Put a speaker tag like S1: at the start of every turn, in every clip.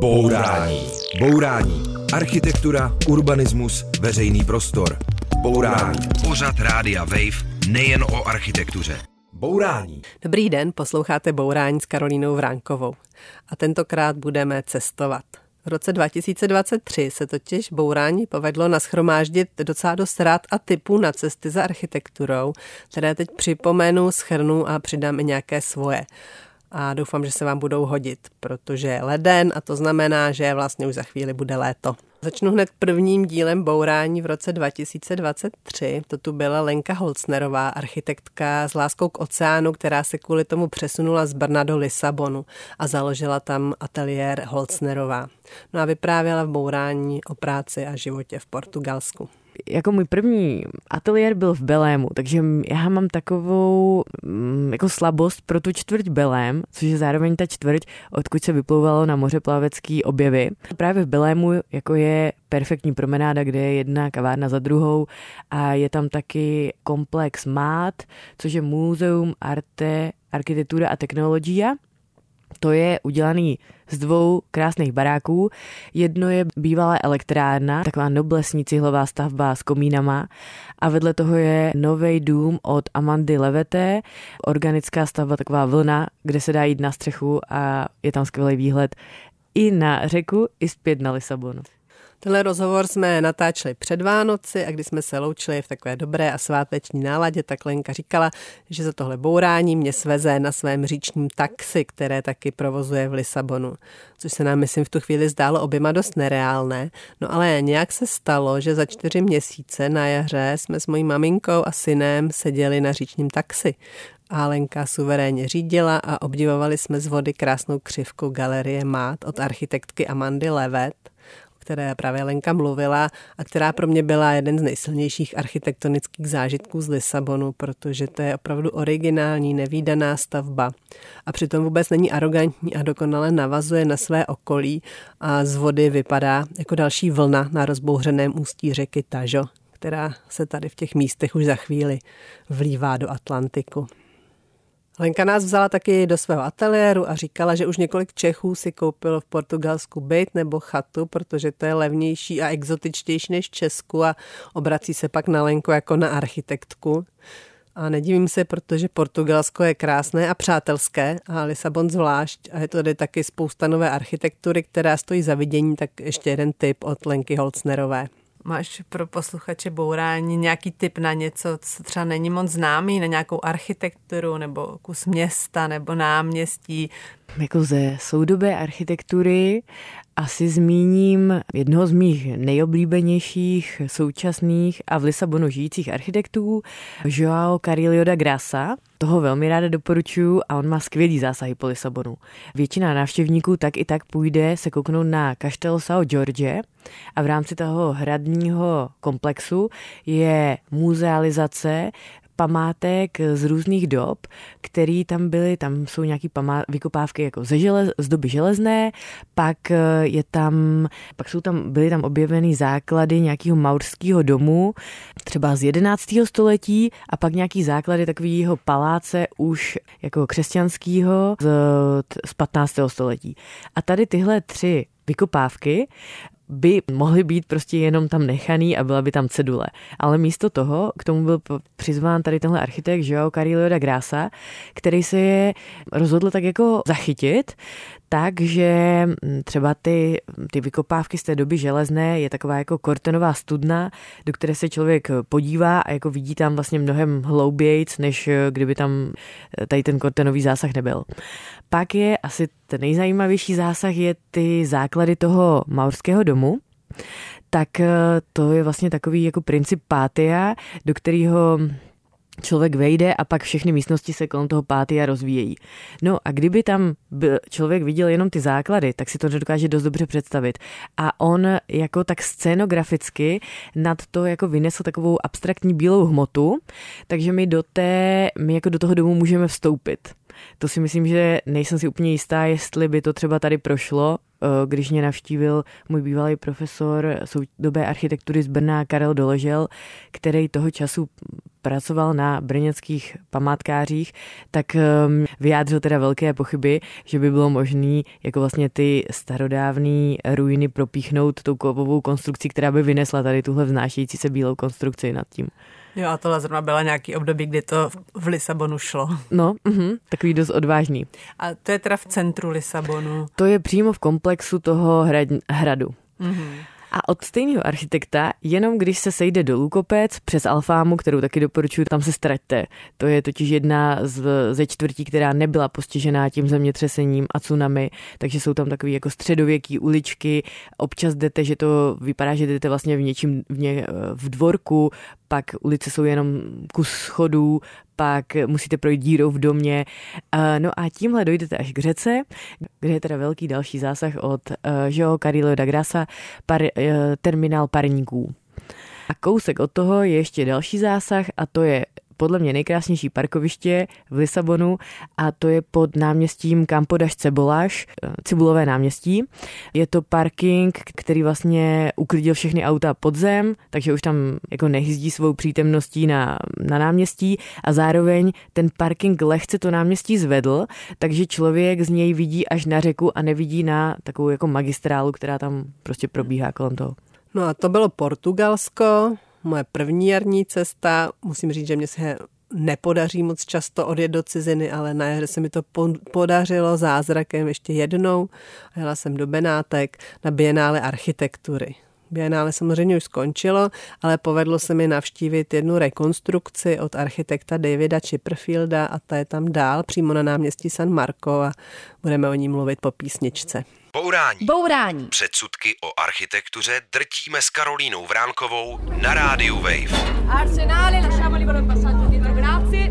S1: Bourání. Bourání. Architektura, urbanismus, veřejný prostor. Bourání. Pořad Rádia Wave nejen o architektuře. Bourání.
S2: Dobrý den, posloucháte Bourání s Karolínou Vránkovou. A tentokrát budeme cestovat. V roce 2023 se totiž bourání povedlo naschromáždit docela dost rád a typů na cesty za architekturou, které teď připomenu, schrnu a přidám i nějaké svoje a doufám, že se vám budou hodit, protože je leden a to znamená, že vlastně už za chvíli bude léto. Začnu hned prvním dílem bourání v roce 2023. To tu byla Lenka Holcnerová, architektka s láskou k oceánu, která se kvůli tomu přesunula z Brna do Lisabonu a založila tam ateliér Holcnerová. No a vyprávěla v bourání o práci a životě v Portugalsku
S3: jako můj první ateliér byl v Belému, takže já mám takovou mm, jako slabost pro tu čtvrť Belém, což je zároveň ta čtvrť, odkud se vyplouvalo na moře plavecký objevy. Právě v Belému jako je perfektní promenáda, kde je jedna kavárna za druhou a je tam taky komplex MÁT, což je Muzeum Arte, Architektura a Technologia to je udělaný z dvou krásných baráků. Jedno je bývalá elektrárna, taková noblesní cihlová stavba s komínama a vedle toho je nový dům od Amandy Leveté, organická stavba, taková vlna, kde se dá jít na střechu a je tam skvělý výhled i na řeku, i zpět na Lisabonu.
S2: Tenhle rozhovor jsme natáčeli před Vánoci a když jsme se loučili v takové dobré a sváteční náladě, tak Lenka říkala, že za tohle bourání mě sveze na svém říčním taxi, které taky provozuje v Lisabonu. Což se nám, myslím, v tu chvíli zdálo oběma dost nereálné. No ale nějak se stalo, že za čtyři měsíce na jaře jsme s mojí maminkou a synem seděli na říčním taxi. A Lenka suverénně řídila a obdivovali jsme z vody krásnou křivku Galerie Mát od architektky Amandy Levet které právě Lenka mluvila a která pro mě byla jeden z nejsilnějších architektonických zážitků z Lisabonu, protože to je opravdu originální, nevýdaná stavba a přitom vůbec není arrogantní a dokonale navazuje na své okolí a z vody vypadá jako další vlna na rozbouřeném ústí řeky Tažo, která se tady v těch místech už za chvíli vlívá do Atlantiku. Lenka nás vzala taky do svého ateliéru a říkala, že už několik Čechů si koupilo v Portugalsku byt nebo chatu, protože to je levnější a exotičtější než v Česku a obrací se pak na Lenku jako na architektku. A nedivím se, protože Portugalsko je krásné a přátelské a Lisabon zvlášť a je tady taky spousta nové architektury, která stojí za vidění, tak ještě jeden tip od Lenky Holcnerové. Máš pro posluchače bourání nějaký tip na něco, co třeba není moc známý, na nějakou architekturu nebo kus města nebo náměstí?
S3: Jako ze soudobé architektury asi zmíním jednoho z mých nejoblíbenějších současných a v Lisabonu žijících architektů, Joao Carillo da Grasa. Toho velmi ráda doporučuji a on má skvělý zásahy po Lisabonu. Většina návštěvníků tak i tak půjde se kouknout na Castel São Jorge a v rámci toho hradního komplexu je muzealizace památek z různých dob, který tam byly, tam jsou nějaký památ, vykopávky jako ze želez, z doby železné, pak eh, je tam, pak jsou tam, byly tam objeveny základy nějakého maurského domu, třeba z 11. století a pak nějaký základy takového paláce už jako křesťanského z, z 15. století. A tady tyhle tři vykopávky by mohly být prostě jenom tam nechaný a byla by tam cedule. Ale místo toho k tomu byl přizván tady tenhle architekt Joao Carillo da Grasa, který se je rozhodl tak jako zachytit, takže mm, třeba ty, ty vykopávky z té doby železné je taková jako kortenová studna, do které se člověk podívá a jako vidí tam vlastně mnohem hloubějc, než kdyby tam tady ten kortenový zásah nebyl. Pak je asi ten nejzajímavější zásah je ty základy toho maurského domu, tak eh, to je vlastně takový jako princip pátia, do kterého člověk vejde a pak všechny místnosti se kolem toho pátia rozvíjejí. No a kdyby tam člověk viděl jenom ty základy, tak si to dokáže dost dobře představit. A on jako tak scénograficky nad to jako vynesl takovou abstraktní bílou hmotu, takže my do té, my jako do toho domu můžeme vstoupit. To si myslím, že nejsem si úplně jistá, jestli by to třeba tady prošlo, když mě navštívil můj bývalý profesor soudobé architektury z Brna Karel Doležel, který toho času pracoval na brněnských památkářích, tak ehm, vyjádřil teda velké pochyby, že by bylo možné jako vlastně ty starodávné ruiny propíchnout tou kovovou konstrukcí, která by vynesla tady tuhle vznášející se bílou konstrukci nad tím.
S2: Jo, a tohle zrovna byla nějaký období, kdy to v Lisabonu šlo.
S3: No, uh-huh, takový dost odvážný.
S2: A to je teda v centru Lisabonu?
S3: To je přímo v komplexu toho hrad, hradu. Uh-huh. A od stejného architekta, jenom když se sejde do Lukopec přes Alfámu, kterou taky doporučuji, tam se ztraťte. To je totiž jedna z, ze čtvrtí, která nebyla postižená tím zemětřesením a tsunami, takže jsou tam takové jako středověké uličky. Občas jdete, že to vypadá, že jdete vlastně v něčím v, ně, v dvorku, pak ulice jsou jenom kus schodů, pak musíte projít dírou v domě. No a tímhle dojdete až k řece, kde je teda velký další zásah od Joe Carillo da Grasa, par, terminál parníků. A kousek od toho je ještě další zásah a to je podle mě nejkrásnější parkoviště v Lisabonu a to je pod náměstím Campodaš Ceboláš, eh, Cibulové náměstí. Je to parking, který vlastně uklidil všechny auta pod zem, takže už tam jako nehyzdí svou přítomností na, na náměstí a zároveň ten parking lehce to náměstí zvedl, takže člověk z něj vidí až na řeku a nevidí na takovou jako magistrálu, která tam prostě probíhá kolem toho.
S2: No a to bylo Portugalsko, moje první jarní cesta. Musím říct, že mě se nepodaří moc často odjet do ciziny, ale na jaře se mi to podařilo zázrakem ještě jednou. Jela jsem do Benátek na Bienále architektury. Bienále samozřejmě už skončilo, ale povedlo se mi navštívit jednu rekonstrukci od architekta Davida Chipperfielda a ta je tam dál, přímo na náměstí San Marco a budeme o ní mluvit po písničce.
S1: Bourání. Bourání. Předsudky o architektuře drtíme s Karolínou Vránkovou na rádiu Wave. Arsenale, lasciamo libero il passaggio dietro, grazie.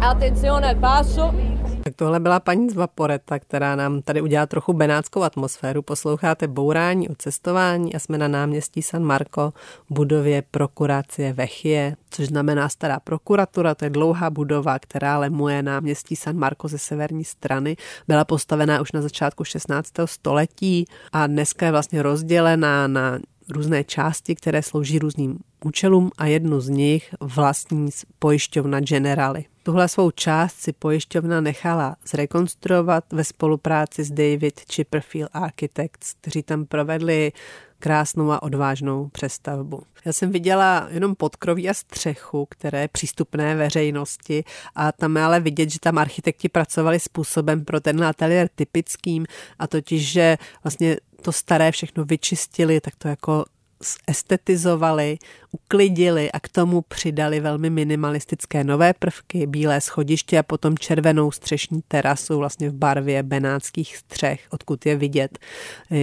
S2: Attenzione al passo. Tak tohle byla paní z Vaporeta, která nám tady udělá trochu benátskou atmosféru. Posloucháte Bourání o cestování a jsme na náměstí San Marco, budově prokurácie Vechie, což znamená stará prokuratura, to je dlouhá budova, která lemuje náměstí San Marco ze severní strany. Byla postavená už na začátku 16. století a dneska je vlastně rozdělená na různé části, které slouží různým účelům a jednu z nich vlastní pojišťovna Generali. Tuhle svou část si pojišťovna nechala zrekonstruovat ve spolupráci s David Chipperfield Architects, kteří tam provedli krásnou a odvážnou přestavbu. Já jsem viděla jenom podkroví a střechu, které je přístupné veřejnosti a tam je ale vidět, že tam architekti pracovali způsobem pro ten ateliér typickým a totiž, že vlastně to staré všechno vyčistili, tak to jako estetizovali, uklidili a k tomu přidali velmi minimalistické nové prvky, bílé schodiště a potom červenou střešní terasu vlastně v barvě benátských střech, odkud je vidět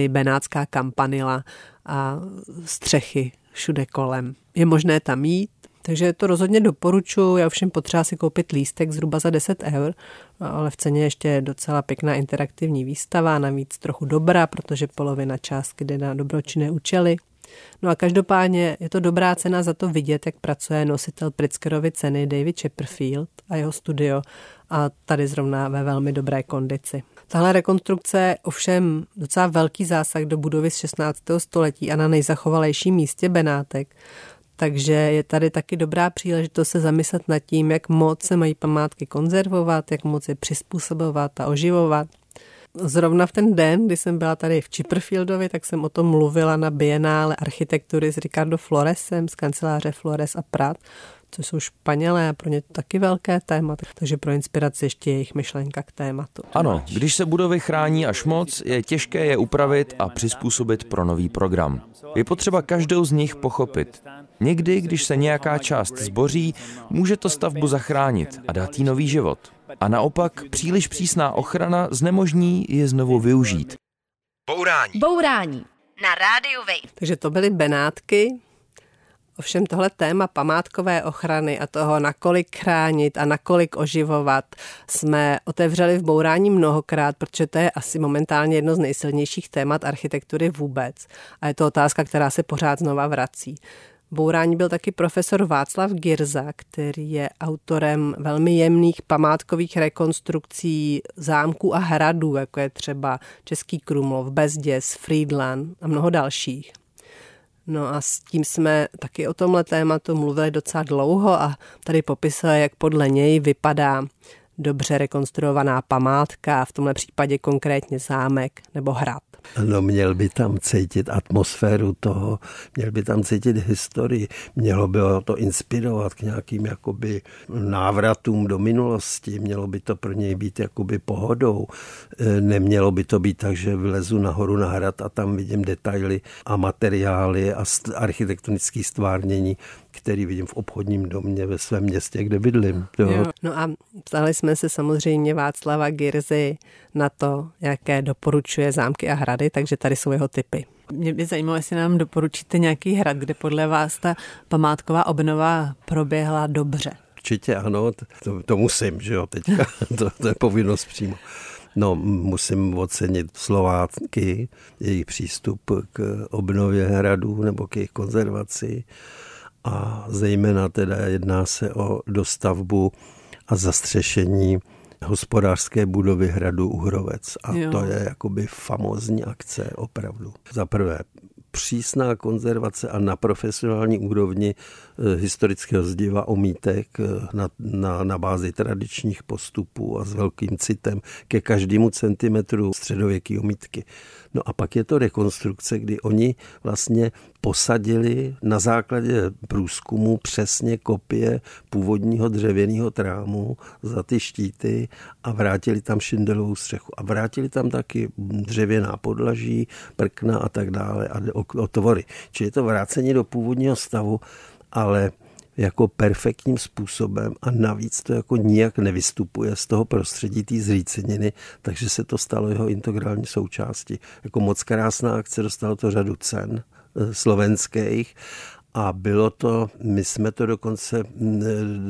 S2: benátská kampanila a střechy všude kolem. Je možné tam jít, takže to rozhodně doporučuji, já všem potřeba si koupit lístek zhruba za 10 eur, ale v ceně ještě je docela pěkná interaktivní výstava, navíc trochu dobrá, protože polovina částky jde na dobročinné účely. No a každopádně je to dobrá cena za to vidět, jak pracuje nositel Pritzkerovy ceny David Chipperfield a jeho studio a tady zrovna ve velmi dobré kondici. Tahle rekonstrukce je ovšem docela velký zásah do budovy z 16. století a na nejzachovalejším místě Benátek. Takže je tady taky dobrá příležitost se zamyslet nad tím, jak moc se mají památky konzervovat, jak moc je přizpůsobovat a oživovat. Zrovna v ten den, kdy jsem byla tady v Chipperfieldovi, tak jsem o tom mluvila na Bienále architektury s Ricardo Floresem z kanceláře Flores a Prat, což jsou Španělé a pro ně to taky velké téma, takže pro inspiraci ještě jejich myšlenka k tématu.
S1: Ano, když se budovy chrání až moc, je těžké je upravit a přizpůsobit pro nový program. Je potřeba každou z nich pochopit. Někdy, když se nějaká část zboří, může to stavbu zachránit a dát jí nový život. A naopak příliš přísná ochrana znemožní je znovu využít.
S2: Bourání. Bourání. Na rádiu Wave. Takže to byly Benátky, Ovšem tohle téma památkové ochrany a toho, nakolik chránit a nakolik oživovat, jsme otevřeli v Bourání mnohokrát, protože to je asi momentálně jedno z nejsilnějších témat architektury vůbec. A je to otázka, která se pořád znova vrací. Bourání byl taky profesor Václav Girza, který je autorem velmi jemných památkových rekonstrukcí zámků a hradů, jako je třeba Český Krumlov, Bezděs, Friedland a mnoho dalších. No a s tím jsme taky o tomhle tématu mluvili docela dlouho a tady popisuje, jak podle něj vypadá dobře rekonstruovaná památka, v tomhle případě konkrétně zámek nebo hrad.
S4: No měl by tam cítit atmosféru toho, měl by tam cítit historii, mělo by to inspirovat k nějakým jakoby návratům do minulosti, mělo by to pro něj být jakoby pohodou, e, nemělo by to být tak, že vlezu nahoru na hrad a tam vidím detaily a materiály a architektonické stvárnění, který vidím v obchodním domě ve svém městě, kde bydlím.
S2: Jo. Jo. No a ptali jsme se samozřejmě Václava Girzy na to, jaké doporučuje zámky a hrady, takže tady jsou jeho typy. Mě by zajímalo, jestli nám doporučíte nějaký hrad, kde podle vás ta památková obnova proběhla dobře.
S4: Určitě ano, to, to musím, že jo, teďka, to, to je povinnost přímo. No, musím ocenit Slováky, jejich přístup k obnově hradů nebo k jejich konzervaci a zejména teda jedná se o dostavbu a zastřešení hospodářské budovy hradu Uhrovec. A jo. to je jakoby famózní akce opravdu. Za prvé přísná konzervace a na profesionální úrovni historického zdiva omítek eh, na, na, na bázi tradičních postupů a s velkým citem ke každému centimetru středověké omítky. No a pak je to rekonstrukce, kdy oni vlastně posadili na základě průzkumu přesně kopie původního dřevěného trámu za ty štíty a vrátili tam šindelovou střechu. A vrátili tam taky dřevěná podlaží, prkna a tak dále a otvory. Čili je to vrácení do původního stavu, ale jako perfektním způsobem a navíc to jako nijak nevystupuje z toho prostředí té zříceniny, takže se to stalo jeho integrální součástí. Jako moc krásná akce, dostalo to řadu cen eh, slovenských a bylo to, my jsme to dokonce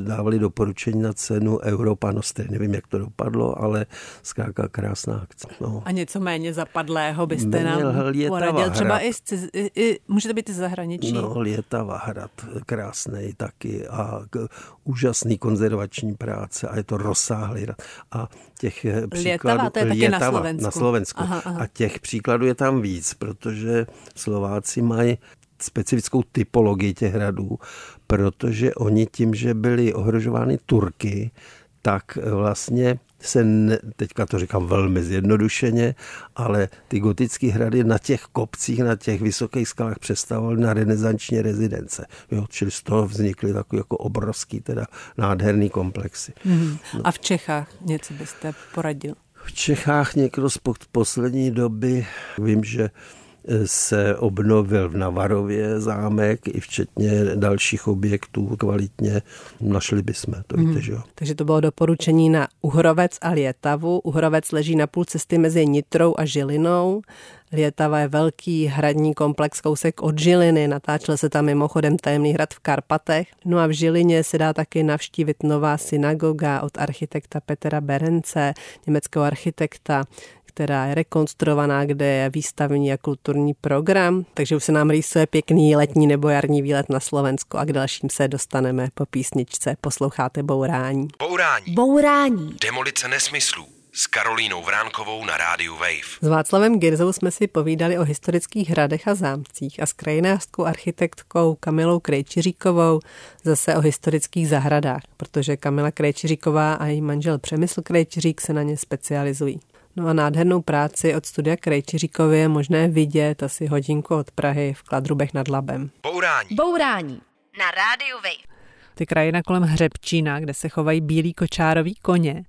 S4: dávali doporučení na cenu Europa Nostry. Nevím, jak to dopadlo, ale zkrátka krásná akce. No.
S2: A něco méně zapadlého byste nám poradil? Třeba i, z, i, i, můžete být i zahraničí?
S4: No, Lietava hrad, krásný taky a k, úžasný konzervační práce a je to rozsáhlý hrad. A těch eh, příkladů...
S2: Lietava, to je taky na Slovensku.
S4: Na Slovensku. Aha, aha. A těch příkladů je tam víc, protože Slováci mají specifickou typologii těch hradů, protože oni tím, že byli ohrožovány Turky, tak vlastně se, ne, teďka to říkám velmi zjednodušeně, ale ty gotické hrady na těch kopcích, na těch vysokých skalách představovaly na renesanční rezidence. Jo, čili z toho vznikly takové jako obrovský, teda nádherný komplexy.
S2: Mm. No. A v Čechách něco byste poradil?
S4: V Čechách někdo z poslední doby, vím, že se obnovil v Navarově zámek, i včetně dalších objektů kvalitně. Našli bychom, to víte, hmm. že jo.
S2: Takže to bylo doporučení na Uhrovec a Lietavu. Uhrovec leží na půl cesty mezi Nitrou a Žilinou. Lietava je velký hradní komplex kousek od Žiliny, natáčel se tam mimochodem tajemný hrad v Karpatech. No a v Žilině se dá taky navštívit nová synagoga od architekta Petra Berence, německého architekta, která je rekonstruovaná, kde je výstavní a kulturní program, takže už se nám rýsuje pěkný letní nebo jarní výlet na Slovensko a k dalším se dostaneme po písničce. Posloucháte Bourání.
S5: Bourání. Bourání. Demolice nesmyslů s Karolínou Vránkovou na rádiu Wave.
S2: S Václavem Girzou jsme si povídali o historických hradech a zámcích a s krajinářskou architektkou Kamilou Krejčiříkovou zase o historických zahradách, protože Kamila Krejčiříková a její manžel Přemysl Krejčiřík se na ně specializují. No a nádhernou práci od studia Krejčiříkově je možné vidět asi hodinku od Prahy v Kladrubech nad Labem.
S5: Bourání.
S6: Bourání. Na rádiu Wave.
S2: Ty krajina kolem Hřebčína, kde se chovají bílí kočároví koně,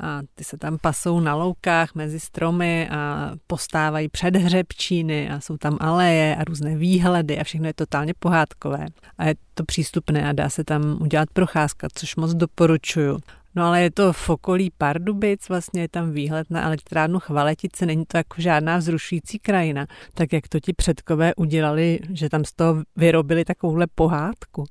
S2: a ty se tam pasou na loukách mezi stromy a postávají před hřebčíny a jsou tam aleje a různé výhledy a všechno je totálně pohádkové. A je to přístupné a dá se tam udělat procházka, což moc doporučuju. No ale je to v okolí Pardubic, vlastně je tam výhled na elektrárnu Chvaletice, není to jako žádná vzrušující krajina. Tak jak to ti předkové udělali, že tam z toho vyrobili takovouhle pohádku?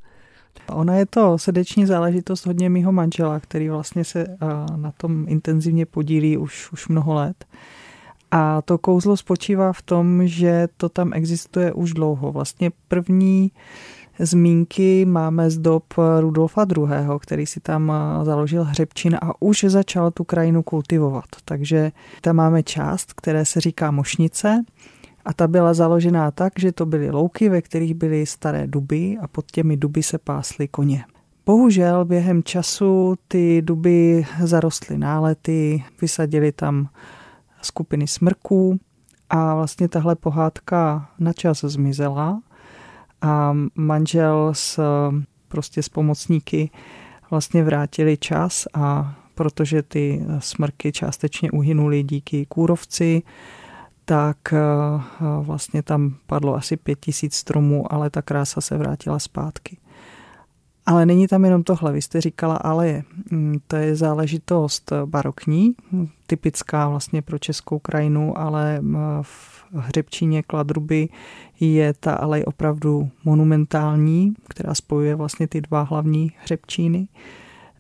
S7: Ona je to srdeční záležitost hodně mýho manžela, který vlastně se na tom intenzivně podílí už, už mnoho let. A to kouzlo spočívá v tom, že to tam existuje už dlouho. Vlastně první zmínky máme z dob Rudolfa II., který si tam založil hřebčin a už začal tu krajinu kultivovat. Takže tam máme část, které se říká Mošnice, a ta byla založená tak, že to byly louky, ve kterých byly staré duby a pod těmi duby se pásly koně. Bohužel během času ty duby zarostly nálety, vysadili tam skupiny smrků a vlastně tahle pohádka na čas zmizela a manžel s, prostě s pomocníky vlastně vrátili čas a protože ty smrky částečně uhynuly díky kůrovci, tak eh, vlastně tam padlo asi pět tisíc stromů, ale ta krása se vrátila zpátky. Ale není tam jenom tohle, vy jste říkala aleje. Mm, to je záležitost barokní, typická vlastně pro českou krajinu, ale v hřebčíně Kladruby je ta alej opravdu monumentální, která spojuje vlastně ty dva hlavní hřebčíny.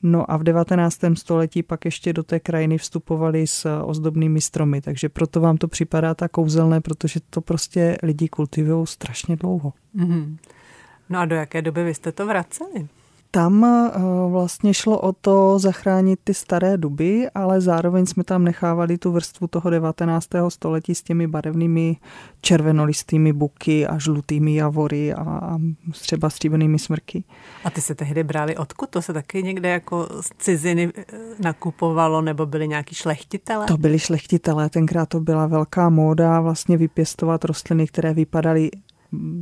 S7: No a v 19. století pak ještě do té krajiny vstupovali s ozdobnými stromy, takže proto vám to připadá tak kouzelné, protože to prostě lidi kultivují strašně dlouho. Mm-hmm.
S2: No a do jaké doby vy jste to vraceli?
S7: Tam eh, vlastně šlo o to zachránit ty staré duby, ale zároveň jsme tam nechávali tu vrstvu toho 19. století s těmi barevnými červenolistými buky a žlutými javory a třeba stříbenými smrky.
S2: A ty se tehdy brali odkud? To se taky někde jako z ciziny eh, nakupovalo nebo byli nějaký šlechtitelé?
S7: To byli šlechtitelé, tenkrát to byla velká móda vlastně vypěstovat rostliny, které vypadaly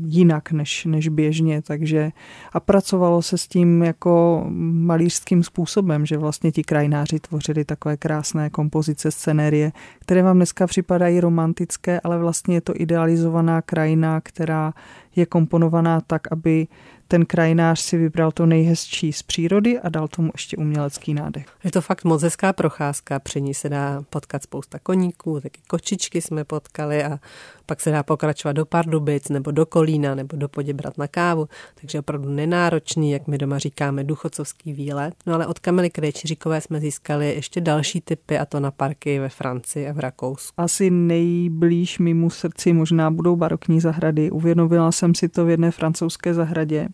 S7: jinak než, než běžně, takže a pracovalo se s tím jako malířským způsobem, že vlastně ti krajináři tvořili takové krásné kompozice, scenérie, které vám dneska připadají romantické, ale vlastně je to idealizovaná krajina, která je komponovaná tak, aby ten krajinář si vybral to nejhezčí z přírody a dal tomu ještě umělecký nádech.
S2: Je to fakt moc hezká procházka, při ní se dá potkat spousta koníků, taky kočičky jsme potkali a pak se dá pokračovat do Pardubic nebo do Kolína nebo do Poděbrat na kávu, takže opravdu nenáročný, jak my doma říkáme, duchocovský výlet. No ale od Kamily Krejčiříkové jsme získali ještě další typy a to na parky ve Francii a v Rakousku.
S7: Asi nejblíž mimo srdci možná budou barokní zahrady. Uvědomila jsem si to v jedné francouzské zahradě.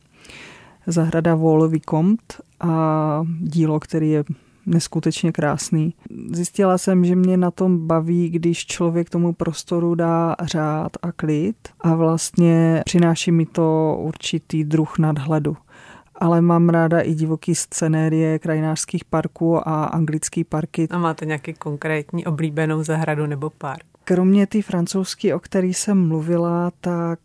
S7: Zahrada Vol Vicomte a dílo, který je neskutečně krásný. Zjistila jsem, že mě na tom baví, když člověk tomu prostoru dá řád a klid a vlastně přináší mi to určitý druh nadhledu ale mám ráda i divoký scenérie krajinářských parků a anglický parky.
S2: A máte nějaký konkrétní oblíbenou zahradu nebo park?
S7: Kromě ty francouzské, o který jsem mluvila, tak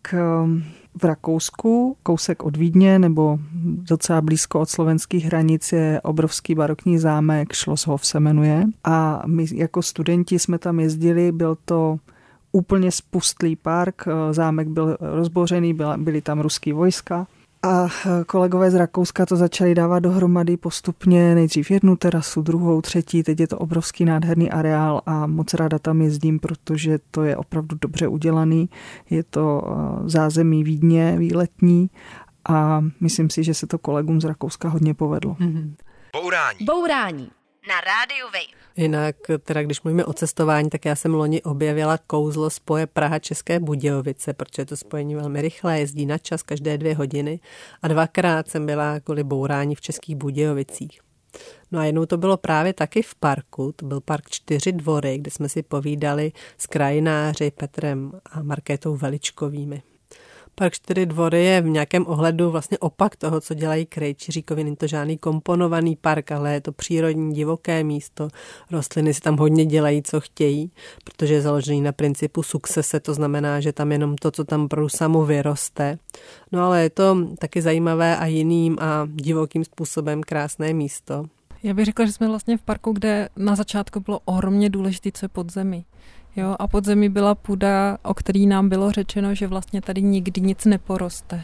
S7: v Rakousku, kousek od Vídně nebo docela blízko od slovenských hranic je obrovský barokní zámek, Schlosshof se jmenuje. A my jako studenti jsme tam jezdili, byl to úplně spustlý park, zámek byl rozbořený, byly tam ruský vojska a kolegové z Rakouska to začali dávat dohromady postupně, nejdřív jednu terasu, druhou, třetí, teď je to obrovský nádherný areál a moc ráda tam jezdím, protože to je opravdu dobře udělaný. Je to eh, zázemí Vídně výletní a myslím si, že se to kolegům z Rakouska hodně povedlo. Mm-hmm.
S5: Bourání.
S6: Bourání na rádiu Wave.
S2: Jinak, teda když mluvíme o cestování, tak já jsem loni objevila kouzlo spoje Praha České Budějovice, protože to spojení velmi rychlé, jezdí na čas každé dvě hodiny a dvakrát jsem byla kvůli bourání v Českých Budějovicích. No a jednou to bylo právě taky v parku, to byl park Čtyři dvory, kde jsme si povídali s krajináři Petrem a Markétou Veličkovými. Park Čtyři dvory je v nějakém ohledu vlastně opak toho, co dělají Krejčiříkovi. Není to žádný komponovaný park, ale je to přírodní divoké místo. Rostliny si tam hodně dělají, co chtějí, protože je založený na principu sukcese, to znamená, že tam jenom to, co tam pro samo vyroste. No ale je to taky zajímavé a jiným a divokým způsobem krásné místo.
S8: Já bych řekla, že jsme vlastně v parku, kde na začátku bylo ohromně důležité, co je podzemí. Jo, a pod zemí byla půda, o který nám bylo řečeno, že vlastně tady nikdy nic neporoste.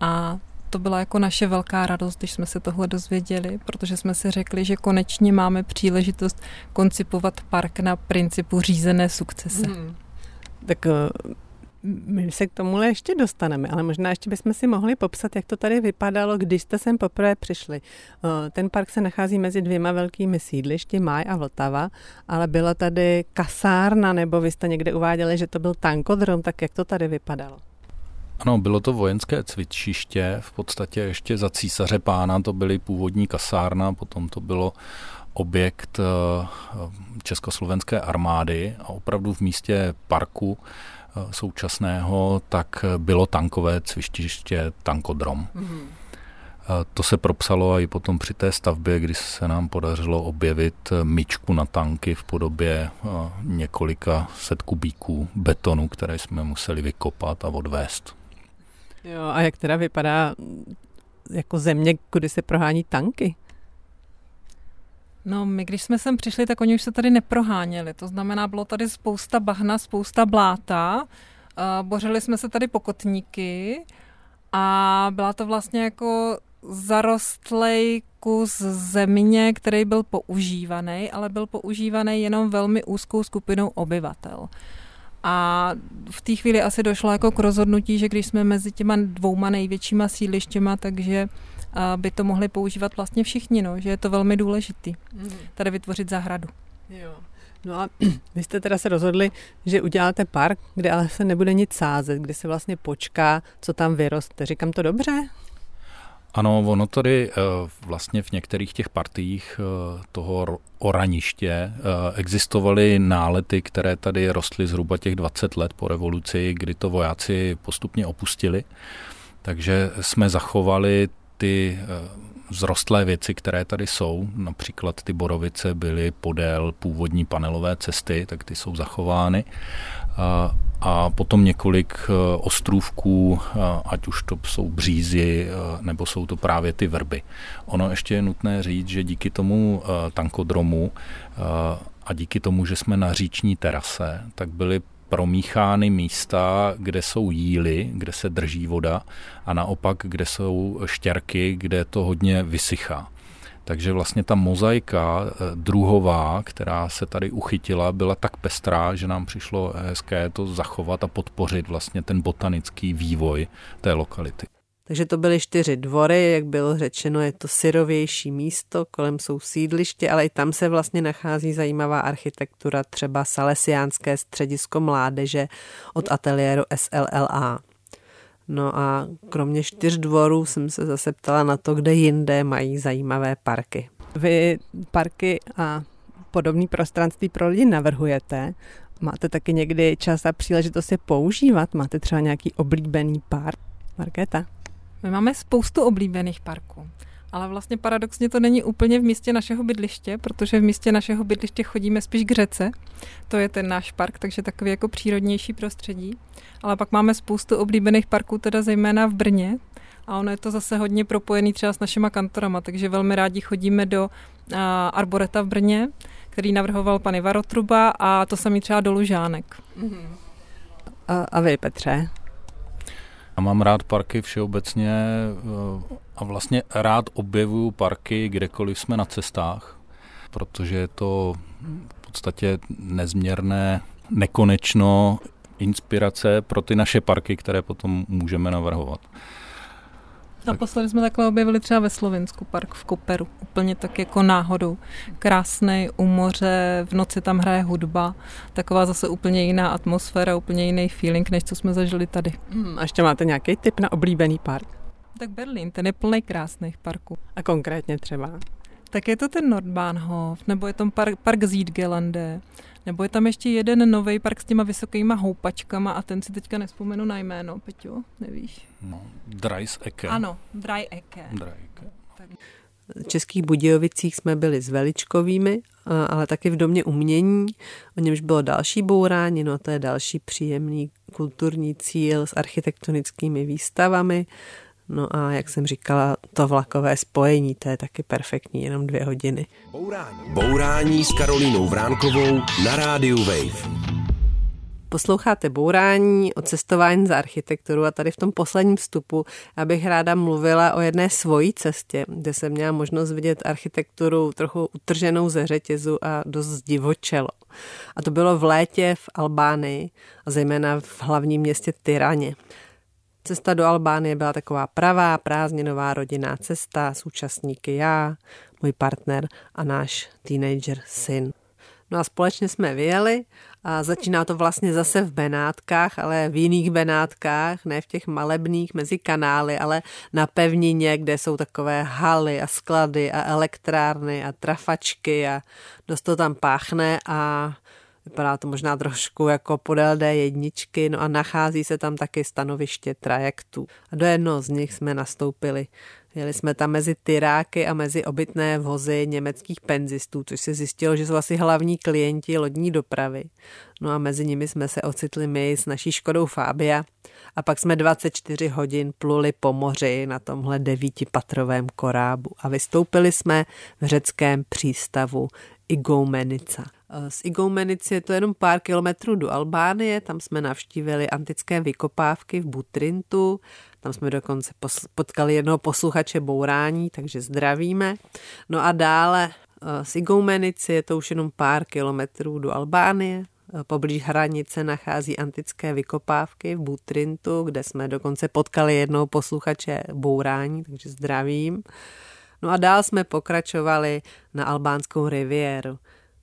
S8: A to byla jako naše velká radost, když jsme se tohle dozvěděli, protože jsme si řekli, že konečně máme příležitost koncipovat park na principu řízené sukcese. Hmm.
S2: Tak my se k tomuhle ještě dostaneme, ale možná ještě bychom si mohli popsat, jak to tady vypadalo, když jste sem poprvé přišli. Ten park se nachází mezi dvěma velkými sídlišti, Maj a Vltava, ale byla tady kasárna, nebo vy jste někde uváděli, že to byl tankodrom, tak jak to tady vypadalo?
S9: Ano, bylo to vojenské cvičiště, v podstatě ještě za císaře pána to byly původní kasárna, potom to bylo objekt eh, československé armády a opravdu v místě parku současného tak bylo tankové cvičiště Tankodrom. Mm-hmm. To se propsalo i potom při té stavbě, kdy se nám podařilo objevit myčku na tanky v podobě několika set kubíků betonu, které jsme museli vykopat a odvést.
S2: Jo, a jak teda vypadá jako země, kudy se prohání tanky?
S8: No, my když jsme sem přišli, tak oni už se tady neproháněli. To znamená, bylo tady spousta bahna, spousta bláta. Bořili jsme se tady pokotníky a byla to vlastně jako zarostlej kus země, který byl používaný, ale byl používaný jenom velmi úzkou skupinou obyvatel. A v té chvíli asi došlo jako k rozhodnutí, že když jsme mezi těma dvouma největšíma sídlištěma, takže by to mohli používat vlastně všichni, no, že je to velmi důležitý mhm. tady vytvořit zahradu.
S2: Jo. No a vy jste teda se rozhodli, že uděláte park, kde ale se nebude nic sázet, kde se vlastně počká, co tam vyroste. Říkám to dobře?
S9: Ano, ono tady eh, vlastně v některých těch partiích eh, toho oraniště eh, existovaly nálety, které tady rostly zhruba těch 20 let po revoluci, kdy to vojáci postupně opustili. Takže jsme zachovali ty vzrostlé věci, které tady jsou, například ty borovice byly podél původní panelové cesty, tak ty jsou zachovány. A potom několik e, ostrůvků, ať už to jsou břízy, nebo jsou to právě ty vrby. Ono ještě je nutné říct, že díky tomu tankodromu a díky tomu, že jsme na říční terase, tak byly promíchány místa, kde jsou jíly, kde se drží voda a naopak, kde jsou štěrky, kde to hodně vysychá. Takže vlastně ta mozaika eh, druhová, která se tady uchytila, byla tak pestrá, že nám přišlo hezké to zachovat a podpořit vlastně ten botanický vývoj té lokality.
S2: Takže to byly čtyři dvory, jak bylo řečeno, je to syrovější místo, kolem jsou sídliště, ale i tam se vlastně nachází zajímavá architektura, třeba Salesiánské středisko mládeže od ateliéru SLLA. No a kromě čtyř dvorů jsem se zase ptala na to, kde jinde mají zajímavé parky. Vy parky a podobný prostranství pro lidi navrhujete. Máte taky někdy čas a příležitost je používat? Máte třeba nějaký oblíbený park? Markéta?
S8: My máme spoustu oblíbených parků. Ale vlastně paradoxně to není úplně v místě našeho bydliště, protože v místě našeho bydliště chodíme spíš k řece. To je ten náš park, takže takový jako přírodnější prostředí. Ale pak máme spoustu oblíbených parků, teda zejména v Brně. A ono je to zase hodně propojený třeba s našima kantorama, takže velmi rádi chodíme do uh, Arboreta v Brně, který navrhoval pan Ivar Truba a to samý třeba do Lužánek.
S2: A, a vy, Petře?
S9: Já mám rád parky všeobecně eh, a vlastně rád objevuju parky, kdekoliv jsme na cestách, protože je to v podstatě nezměrné, nekonečno inspirace pro ty naše parky, které potom můžeme navrhovat.
S8: Naposledy jsme takhle objevili třeba ve Slovensku park v Koperu, úplně tak jako náhodou. Krásný u moře, v noci tam hraje hudba, taková zase úplně jiná atmosféra, úplně jiný feeling, než co jsme zažili tady.
S2: Hmm, a ještě máte nějaký tip na oblíbený park?
S8: Tak Berlín, ten je plný krásných parků.
S2: A konkrétně třeba?
S8: Tak je to ten Nordbahnhof, nebo je tam park, park Ziedgelande, nebo je tam ještě jeden nový park s těma vysokýma houpačkama a ten si teďka nespomenu na jméno, Peťo, nevíš?
S9: No, Dreis Ecke.
S8: Ano, Dry Ecke.
S9: Dry Ecke.
S2: V Českých Budějovicích jsme byli s Veličkovými, ale taky v Domě umění, o němž bylo další bourání, no to je další příjemný kulturní cíl s architektonickými výstavami. No a jak jsem říkala, to vlakové spojení, to je taky perfektní, jenom dvě hodiny.
S5: Bourání, Bourání s Karolínou Vránkovou na rádiu Wave.
S2: Posloucháte Bourání o cestování za architekturu a tady v tom posledním vstupu abych ráda mluvila o jedné svojí cestě, kde jsem měla možnost vidět architekturu trochu utrženou ze řetězu a dost divočelo. A to bylo v létě v Albánii a zejména v hlavním městě Tyraně. Cesta do Albánie byla taková pravá prázdninová rodinná cesta s účastníky já, můj partner a náš teenager syn. No a společně jsme vyjeli a začíná to vlastně zase v Benátkách, ale v jiných Benátkách, ne v těch malebných mezi kanály, ale na pevnině, kde jsou takové haly a sklady a elektrárny a trafačky a dost to tam páchne a Vypadá to možná trošku jako podél D1, no a nachází se tam taky stanoviště trajektů. A do jednoho z nich jsme nastoupili. Jeli jsme tam mezi tyráky a mezi obytné vozy německých penzistů, což se zjistilo, že jsou asi hlavní klienti lodní dopravy. No a mezi nimi jsme se ocitli my s naší Škodou Fabia a pak jsme 24 hodin pluli po moři na tomhle devítipatrovém korábu a vystoupili jsme v řeckém přístavu Igoumenica. Z Igoumenice je to jenom pár kilometrů do Albánie, tam jsme navštívili antické vykopávky v Butrintu, tam jsme dokonce potkali jednoho posluchače bourání, takže zdravíme. No a dále eh, z Igoumenici je to už jenom pár kilometrů do Albánie, eh, Poblíž hranice nachází antické vykopávky v Butrintu, kde jsme dokonce potkali jednoho posluchače bourání, takže zdravím. No a dál jsme pokračovali na albánskou riviéru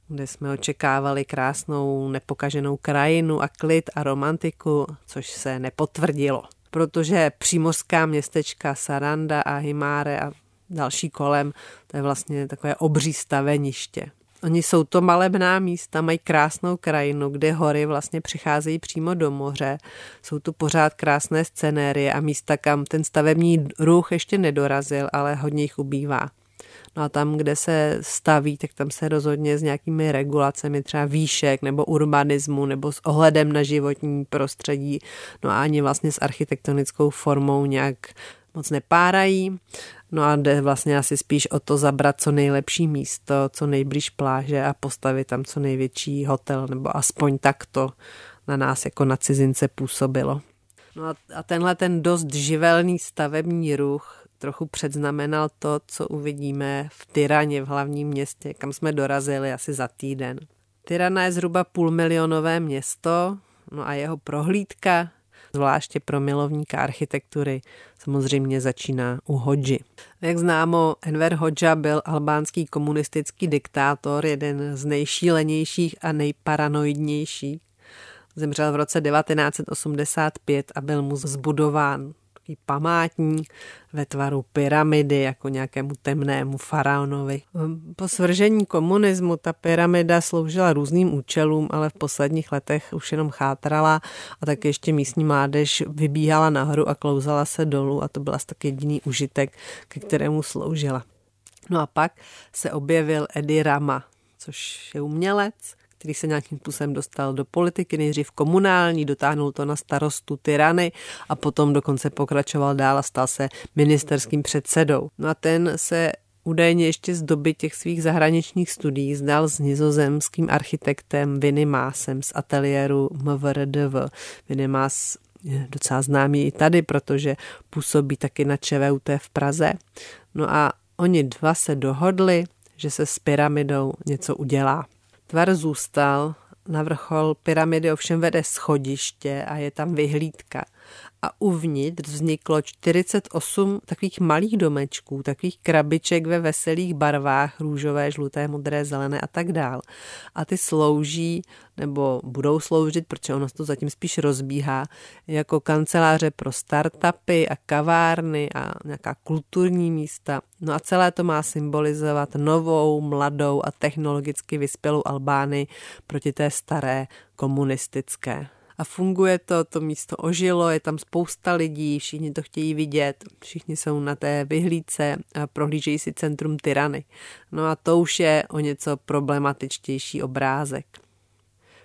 S2: kde jsme očekávali krásnou nepokaženou krajinu a klid a romantiku, což se nepotvrdilo. Protože přímořská městečka Saranda a Himáre a další kolem, to je vlastně takové obří staveniště. Oni jsou to malebná místa, mají krásnou krajinu, kde hory vlastně přicházejí přímo do moře. Jsou tu pořád krásné scenérie a místa, kam ten stavební ruch ještě nedorazil, ale hodně jich ubývá. No a tam, kde se staví, tak tam se rozhodně s nějakými regulacemi třeba výšek nebo urbanismu nebo s ohledem na životní prostředí, no a ani vlastně s architektonickou formou nějak moc nepárají. No a jde vlastně asi spíš o to zabrat co nejlepší místo, co nejblíž pláže a postavit tam co největší hotel, nebo aspoň takto na nás jako na cizince působilo. No a, a tenhle ten dost živelný stavební ruch trochu předznamenal to, co uvidíme v Tyraně, v hlavním městě, kam jsme dorazili asi za týden. Tyrana je zhruba půlmilionové město, no a jeho prohlídka, zvláště pro milovníka architektury, samozřejmě začíná u Hodži. Jak známo, Enver Hodža byl albánský komunistický diktátor, jeden z nejšílenějších a nejparanoidnějších. Zemřel v roce 1985 a byl mu zbudován takový památník ve tvaru pyramidy, jako nějakému temnému faraonovi. Po svržení komunismu ta pyramida sloužila různým účelům, ale v posledních letech už jenom chátrala a tak ještě místní mládež vybíhala nahoru a klouzala se dolů a to byl asi tak jediný užitek, ke kterému sloužila. No a pak se objevil Edi Rama, což je umělec, který se nějakým způsobem dostal do politiky, nejdřív komunální, dotáhnul to na starostu Tyrany a potom dokonce pokračoval dál a stal se ministerským předsedou. No a ten se údajně ještě z doby těch svých zahraničních studií zdal s nizozemským architektem Vinny Másem z ateliéru MVRDV. Vinny Más je docela známý i tady, protože působí taky na ČVUT v Praze. No a oni dva se dohodli, že se s pyramidou něco udělá. Tvar zůstal, na vrchol pyramidy ovšem vede schodiště a je tam vyhlídka a uvnitř vzniklo 48 takových malých domečků, takových krabiček ve veselých barvách, růžové, žluté, modré, zelené a tak dál. A ty slouží, nebo budou sloužit, protože ono to zatím spíš rozbíhá, jako kanceláře pro startupy a kavárny a nějaká kulturní místa. No a celé to má symbolizovat novou, mladou a technologicky vyspělou Albány proti té staré komunistické a funguje to, to místo ožilo, je tam spousta lidí, všichni to chtějí vidět, všichni jsou na té vyhlídce a prohlížejí si centrum tyrany. No a to už je o něco problematičtější obrázek.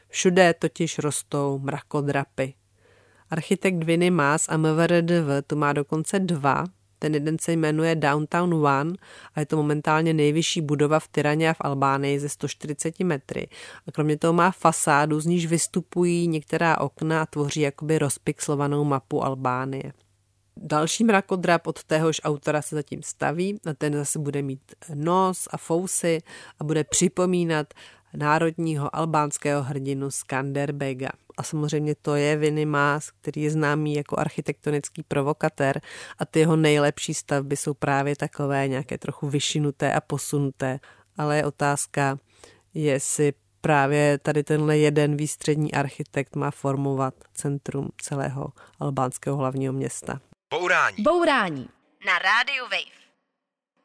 S2: Všude totiž rostou mrakodrapy. Architekt Vinny Maas a MVRDV tu má dokonce dva, ten jeden se jmenuje Downtown One a je to momentálně nejvyšší budova v Tyraně a v Albánii ze 140 metry. A kromě toho má fasádu, z níž vystupují některá okna a tvoří jakoby rozpixlovanou mapu Albánie. Další mrakodrap od téhož autora se zatím staví a ten zase bude mít nos a fousy a bude připomínat národního albánského hrdinu Skanderbega. A samozřejmě to je Vinny Maas, který je známý jako architektonický provokatér a ty jeho nejlepší stavby jsou právě takové nějaké trochu vyšinuté a posunuté. Ale je otázka, jestli právě tady tenhle jeden výstřední architekt má formovat centrum celého albánského hlavního města.
S5: Bourání.
S6: Bourání. Na rádiu Wave.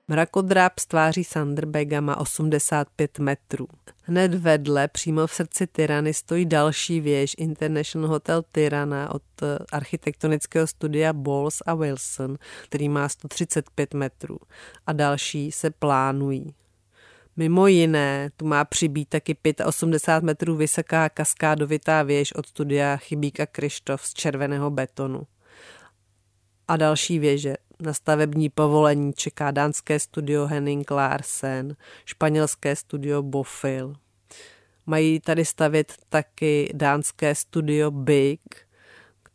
S2: Mrakodrap z tváří Sanderbega má 85 metrů. Hned vedle, přímo v srdci Tyrany, stojí další věž International Hotel Tirana od eh, architektonického studia Balls a Wilson, který má 135 metrů. A další se plánují. Mimo jiné, tu má přibít taky 85 metrů vysoká kaskádovitá věž od studia Chybíka Krištof z červeného betonu. A další věže. Na stavební povolení čeká dánské studio Henning Larsen, španělské studio Bofil. Mají tady stavět taky dánské studio Big,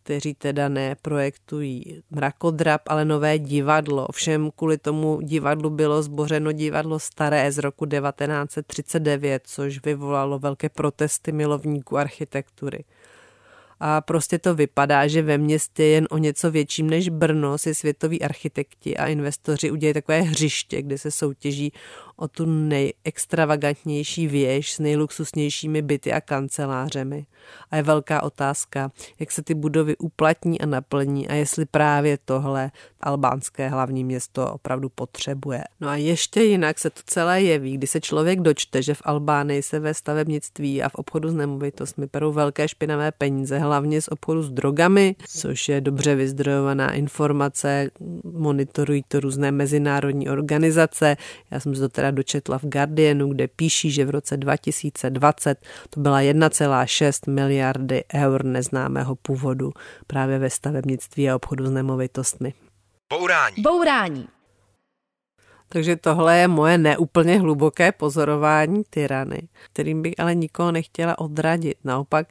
S2: kteří teda neprojektují mrakodrap, ale nové divadlo. Všem kvůli tomu divadlu bylo zbořeno divadlo staré z roku 1939, což vyvolalo velké protesty milovníků architektury a prostě to vypadá, že ve městě jen o něco větším než Brno si světoví architekti a investoři udělají takové hřiště, kde se soutěží o tu nejextravagantnější věž s nejluxusnějšími byty a kancelářemi. A je velká otázka, jak se ty budovy uplatní a naplní a jestli právě tohle albánské hlavní město opravdu potřebuje. No a ještě jinak se to celé jeví, kdy se člověk dočte, že v Albánii se ve stavebnictví a v obchodu s nemovitostmi perou velké špinavé peníze, hlavně z obchodu s drogami, což je dobře vyzdrojovaná informace, monitorují to různé mezinárodní organizace. Já jsem se to teda dočetla v Guardianu, kde píší, že v roce 2020 to byla 1,6 miliardy eur neznámého původu právě ve stavebnictví a obchodu s nemovitostmi.
S5: Bourání.
S6: Bourání.
S2: Takže tohle je moje neúplně hluboké pozorování tyrany, kterým bych ale nikoho nechtěla odradit. Naopak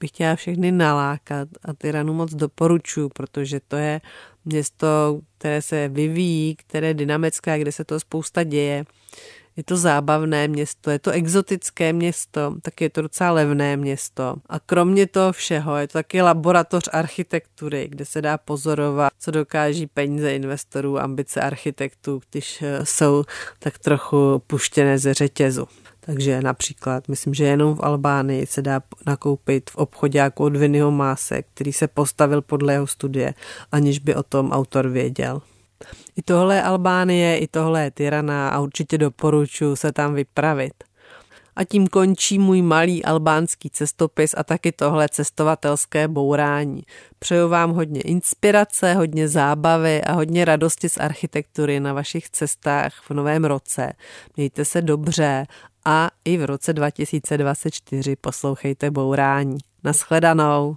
S2: bych chtěla všechny nalákat a tyranu moc doporučuji, protože to je město, které se vyvíjí, které je dynamické, kde se to spousta děje. Je to zábavné město, je to exotické město, tak je to docela levné město. A kromě toho všeho je to taky laboratoř architektury, kde se dá pozorovat, co dokáží peníze investorů, ambice architektů, když eh, jsou tak trochu puštěné ze řetězu. Takže například, myslím, že jenom v Albánii se dá nakoupit v obchodě jako od Vinnyho Máse, který se postavil podle jeho studie, aniž by o tom autor věděl. I tohle je Albánie, i tohle je Tirana a určitě doporučuji se tam vypravit. A tím končí můj malý albánský cestopis a taky tohle cestovatelské bourání. Přeju vám hodně inspirace, hodně zábavy a hodně radosti z architektury na vašich cestách v novém roce. Mějte se dobře a i v roce 2024 poslouchejte bourání. Naschledanou.